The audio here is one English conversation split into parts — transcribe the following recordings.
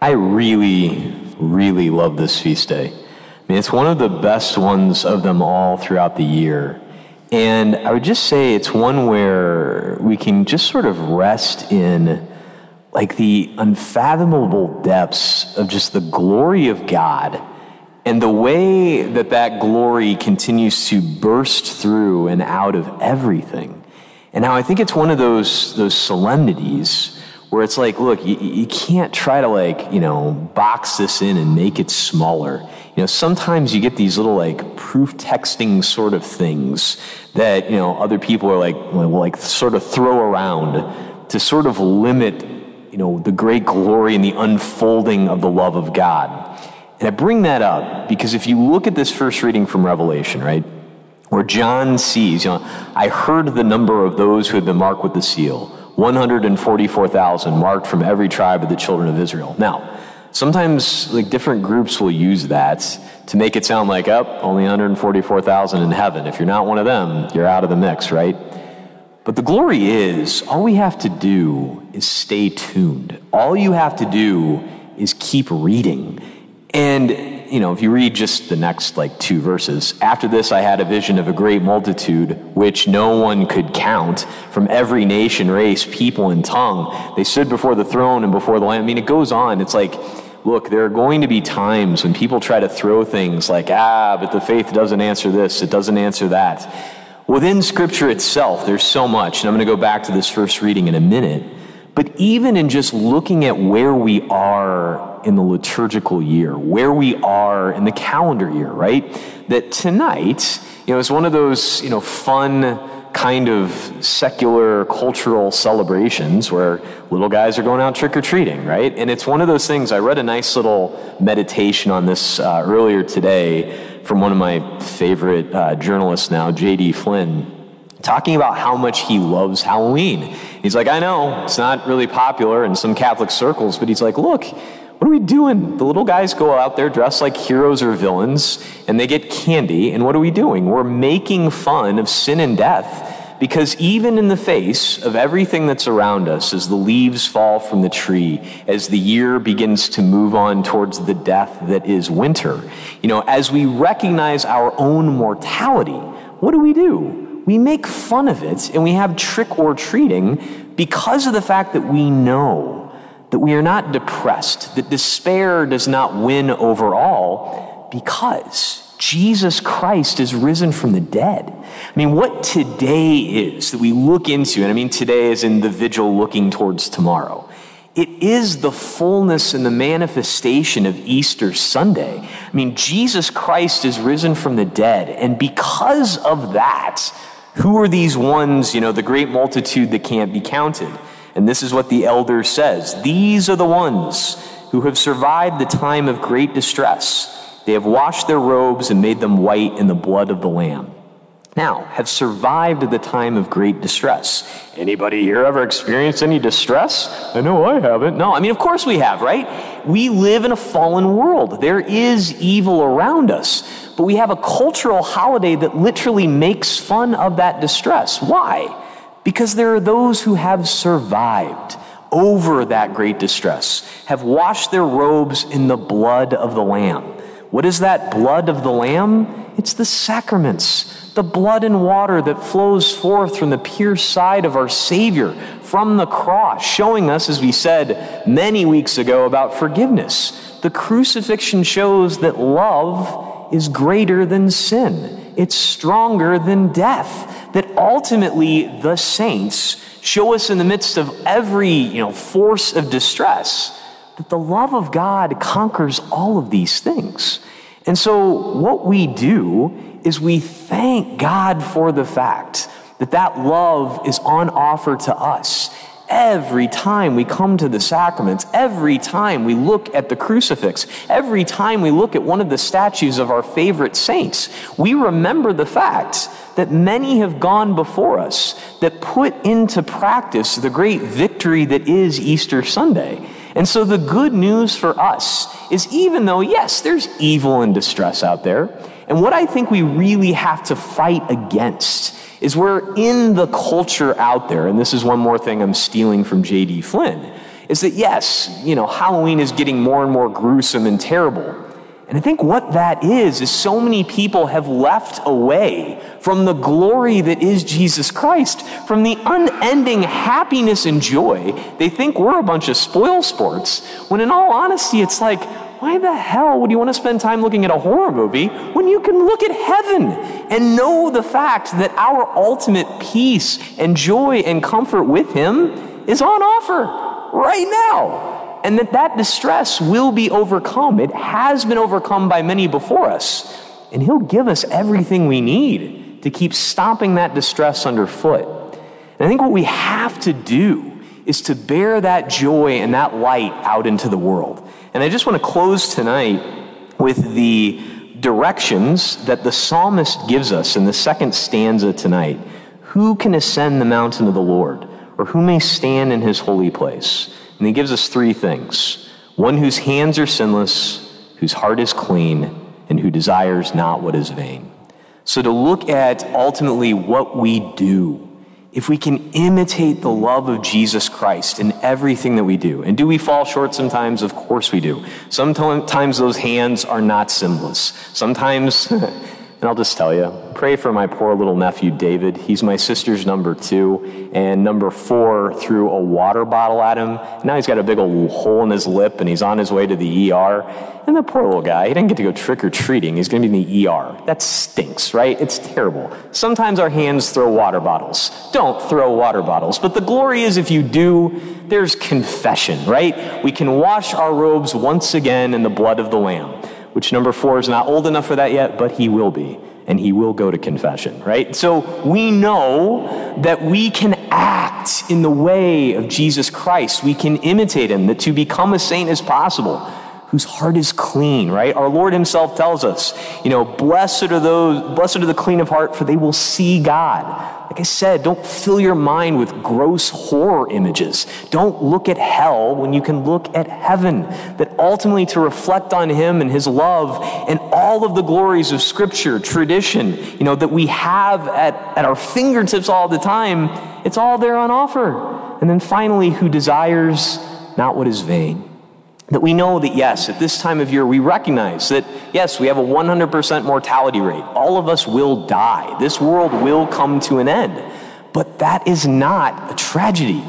I really, really love this feast day. I mean, it's one of the best ones of them all throughout the year. And I would just say it's one where we can just sort of rest in like the unfathomable depths of just the glory of God and the way that that glory continues to burst through and out of everything. And now I think it's one of those, those solemnities where it's like, look, you, you can't try to like, you know, box this in and make it smaller. You know, sometimes you get these little like proof texting sort of things that, you know, other people are like, like sort of throw around to sort of limit, you know, the great glory and the unfolding of the love of God. And I bring that up because if you look at this first reading from Revelation, right? where John sees, you know, I heard the number of those who had been marked with the seal 144,000 marked from every tribe of the children of Israel. Now, sometimes like different groups will use that to make it sound like, up oh, only 144,000 in heaven. If you're not one of them, you're out of the mix, right? But the glory is all we have to do is stay tuned. All you have to do is keep reading. And you know, if you read just the next like two verses, after this I had a vision of a great multitude which no one could count from every nation, race, people, and tongue. They stood before the throne and before the Lamb. I mean, it goes on. It's like, look, there are going to be times when people try to throw things like, ah, but the faith doesn't answer this, it doesn't answer that. Within Scripture itself, there's so much, and I'm going to go back to this first reading in a minute. But even in just looking at where we are in the liturgical year, where we are in the calendar year, right? That tonight, you know, is one of those, you know, fun kind of secular cultural celebrations where little guys are going out trick or treating, right? And it's one of those things. I read a nice little meditation on this uh, earlier today from one of my favorite uh, journalists now, J.D. Flynn talking about how much he loves Halloween. He's like, I know it's not really popular in some Catholic circles, but he's like, look, what are we doing? The little guys go out there dressed like heroes or villains, and they get candy, and what are we doing? We're making fun of sin and death. Because even in the face of everything that's around us, as the leaves fall from the tree, as the year begins to move on towards the death that is winter, you know, as we recognize our own mortality, what do we do? we make fun of it and we have trick or treating because of the fact that we know that we are not depressed, that despair does not win over all because Jesus Christ is risen from the dead. I mean, what today is that we look into, and I mean today is in the vigil looking towards tomorrow. It is the fullness and the manifestation of Easter Sunday. I mean, Jesus Christ is risen from the dead, and because of that, who are these ones, you know, the great multitude that can't be counted? And this is what the elder says These are the ones who have survived the time of great distress. They have washed their robes and made them white in the blood of the Lamb. Now, have survived the time of great distress. Anybody here ever experienced any distress? I know I haven't. No, I mean, of course we have, right? We live in a fallen world. There is evil around us but we have a cultural holiday that literally makes fun of that distress. Why? Because there are those who have survived over that great distress, have washed their robes in the blood of the Lamb. What is that blood of the Lamb? It's the sacraments, the blood and water that flows forth from the pure side of our Savior from the cross, showing us, as we said many weeks ago, about forgiveness. The crucifixion shows that love is greater than sin. It's stronger than death. That ultimately the saints show us in the midst of every, you know, force of distress that the love of God conquers all of these things. And so what we do is we thank God for the fact that that love is on offer to us Every time we come to the sacraments, every time we look at the crucifix, every time we look at one of the statues of our favorite saints, we remember the fact that many have gone before us that put into practice the great victory that is Easter Sunday. And so the good news for us is even though, yes, there's evil and distress out there, and what I think we really have to fight against is we're in the culture out there, and this is one more thing I'm stealing from J.D. Flynn, is that yes, you know, Halloween is getting more and more gruesome and terrible. And I think what that is, is so many people have left away from the glory that is Jesus Christ, from the unending happiness and joy. They think we're a bunch of spoil sports, when in all honesty, it's like, why the hell would you want to spend time looking at a horror movie when you can look at heaven and know the fact that our ultimate peace and joy and comfort with Him is on offer right now? And that that distress will be overcome. It has been overcome by many before us. And He'll give us everything we need to keep stomping that distress underfoot. And I think what we have to do is to bear that joy and that light out into the world. And I just want to close tonight with the directions that the psalmist gives us in the second stanza tonight. Who can ascend the mountain of the Lord, or who may stand in his holy place? And he gives us three things one whose hands are sinless, whose heart is clean, and who desires not what is vain. So to look at ultimately what we do if we can imitate the love of Jesus Christ in everything that we do. And do we fall short sometimes? Of course we do. Sometimes those hands are not sinless. Sometimes, and I'll just tell you, pray for my poor little nephew David. He's my sister's number two, and number four threw a water bottle at him. Now he's got a big old hole in his lip, and he's on his way to the ER. And the poor little guy, he didn't get to go trick or treating. He's going to be in the ER. That stinks, right? It's terrible. Sometimes our hands throw water bottles. Don't throw water bottles. But the glory is if you do, there's confession, right? We can wash our robes once again in the blood of the Lamb, which number four is not old enough for that yet, but he will be. And he will go to confession, right? So we know that we can act in the way of Jesus Christ. We can imitate him, that to become a saint is possible whose heart is clean, right? Our Lord himself tells us, you know, blessed are those, blessed are the clean of heart, for they will see God. Like I said, don't fill your mind with gross horror images. Don't look at hell when you can look at heaven. That ultimately to reflect on him and his love and all of the glories of scripture, tradition, you know, that we have at, at our fingertips all the time, it's all there on offer. And then finally, who desires not what is vain that we know that, yes, at this time of year, we recognize that, yes, we have a 100% mortality rate. All of us will die. This world will come to an end. But that is not a tragedy.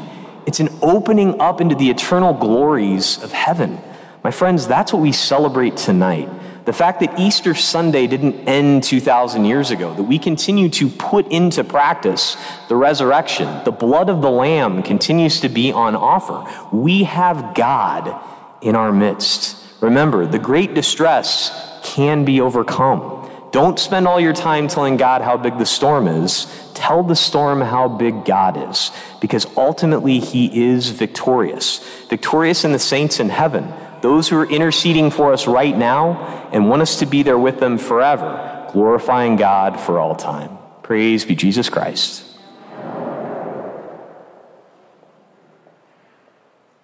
It's an opening up into the eternal glories of heaven. My friends, that's what we celebrate tonight. The fact that Easter Sunday didn't end 2,000 years ago, that we continue to put into practice the resurrection, the blood of the Lamb continues to be on offer. We have God in our midst. Remember, the great distress can be overcome. Don't spend all your time telling God how big the storm is. Tell the storm how big God is, because ultimately He is victorious. Victorious in the saints in heaven, those who are interceding for us right now and want us to be there with them forever, glorifying God for all time. Praise be Jesus Christ.